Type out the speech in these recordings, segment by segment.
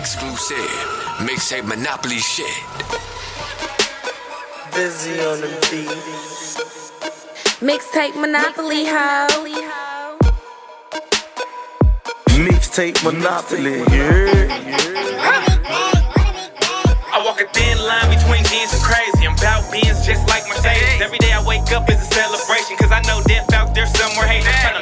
Exclusive. Mixtape Monopoly shit. Dizee on the beat. Mixtape Monopoly ho. Mixtape Monopoly, yeah. I walk a thin line between jeans and crazy. I'm bout beans just like Mercedes. Every day I wake up is a celebration. Cause I know death out there somewhere hating.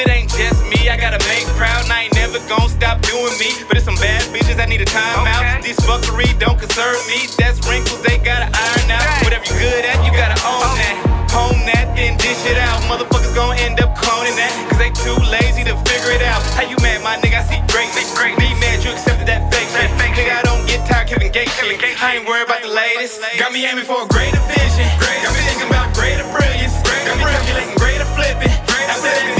It ain't just me. I gotta make proud. And I ain't never gon' stop doing me. But it's some bad bitches that need a timeout. These fuckery don't concern me. That's wrinkles they gotta iron out. Whatever you good at, you gotta own that. Hone that, then dish it out. Motherfuckers gon' end up cloning that. Cause they too lazy to figure it out. How you mad, my nigga? I see great. great. Be mad you accepted that fake shit. Nigga, I don't get tired Kevin Gates shit. I ain't worried about the latest. Got me aiming for a greater vision. Got me thinking about greater brilliance. Got me calculating greater flipping. After everything is greater than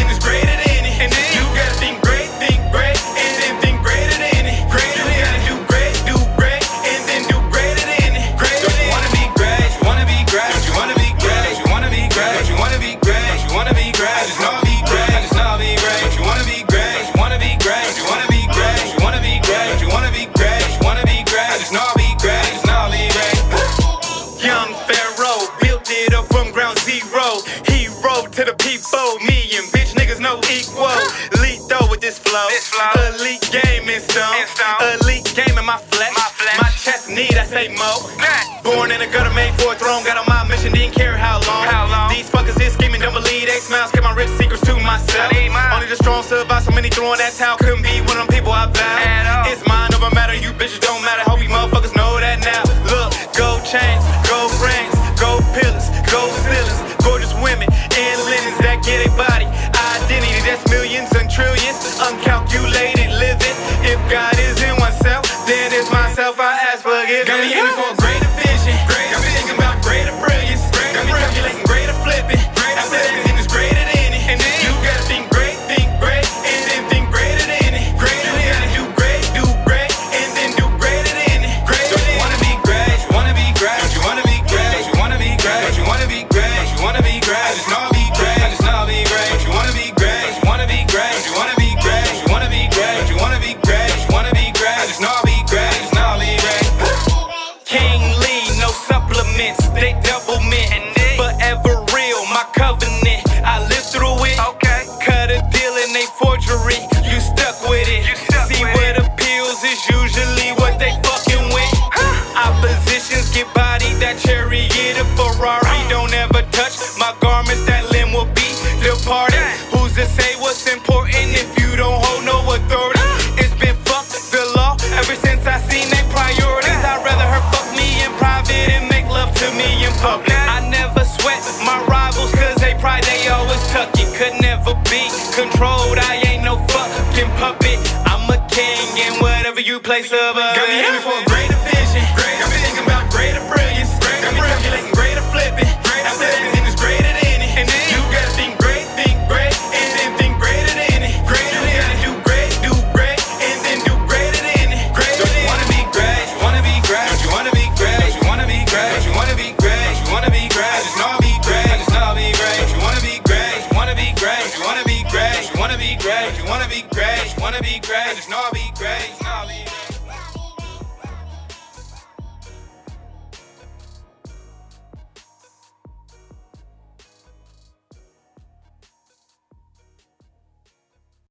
Born in a gutter, made for a throne. Got on my mission, didn't care how long. How long? These fuckers is scheming, don't believe they smiles. Kept my rich secrets to myself. Only the strong survive, so many throwing that towel. Couldn't be one of them people I vow. It's mine over matter, you bitches don't matter. Hope you motherfuckers know that now. Look, gold chains, gold rings, gold pillars, gold ceilings, gorgeous women in linens that get a body. Identity that's millions and trillions, uncalculated living. If God is in oneself, then it's myself I ask forgiveness. Got me aiming for get bodied, that chariot, a Ferrari. Don't ever touch my garments, that limb will be departed. Who's to say what's important if you don't hold no authority? It's been fuck the law ever since I seen they priorities. I'd rather her fuck me in private and make love to me in public. I never sweat my rivals cause they pride they always tuck it. Could never be controlled. I ain't no fucking puppet. I'm a king and whatever you place above. Got me for a Don't you wanna be great? You wanna be great? Just know I'll be great.